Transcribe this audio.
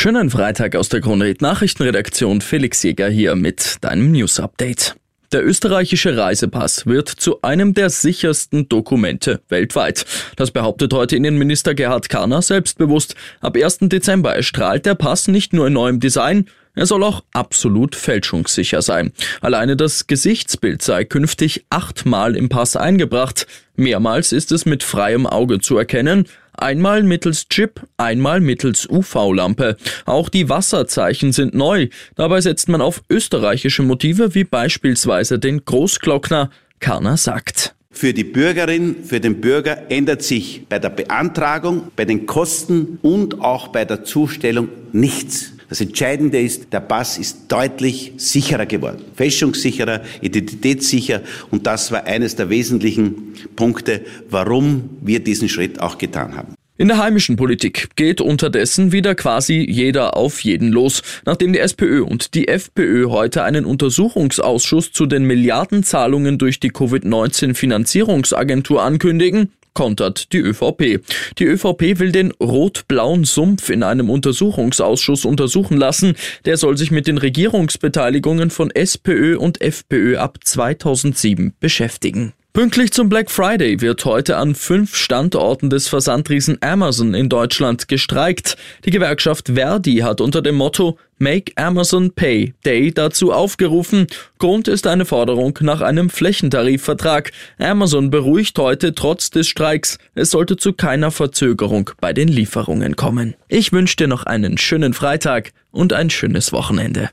Schönen Freitag aus der Kronred Nachrichtenredaktion. Felix Jäger hier mit deinem News Update. Der österreichische Reisepass wird zu einem der sichersten Dokumente weltweit. Das behauptet heute Innenminister Gerhard Kahner selbstbewusst. Ab 1. Dezember erstrahlt der Pass nicht nur in neuem Design, er soll auch absolut fälschungssicher sein. Alleine das Gesichtsbild sei künftig achtmal im Pass eingebracht. Mehrmals ist es mit freiem Auge zu erkennen. Einmal mittels Chip, einmal mittels UV-Lampe. Auch die Wasserzeichen sind neu. Dabei setzt man auf österreichische Motive wie beispielsweise den Großglockner. Karner sagt. Für die Bürgerin, für den Bürger ändert sich bei der Beantragung, bei den Kosten und auch bei der Zustellung nichts. Das Entscheidende ist, der Pass ist deutlich sicherer geworden, fälschungssicherer, identitätssicher und das war eines der wesentlichen Punkte, warum wir diesen Schritt auch getan haben. In der heimischen Politik geht unterdessen wieder quasi jeder auf jeden los. Nachdem die SPÖ und die FPÖ heute einen Untersuchungsausschuss zu den Milliardenzahlungen durch die Covid-19-Finanzierungsagentur ankündigen, kontert die ÖVP. Die ÖVP will den rot-blauen Sumpf in einem Untersuchungsausschuss untersuchen lassen. Der soll sich mit den Regierungsbeteiligungen von SPÖ und FPÖ ab 2007 beschäftigen. Pünktlich zum Black Friday wird heute an fünf Standorten des Versandriesen Amazon in Deutschland gestreikt. Die Gewerkschaft Verdi hat unter dem Motto Make Amazon Pay Day dazu aufgerufen. Grund ist eine Forderung nach einem Flächentarifvertrag. Amazon beruhigt heute trotz des Streiks, es sollte zu keiner Verzögerung bei den Lieferungen kommen. Ich wünsche dir noch einen schönen Freitag und ein schönes Wochenende.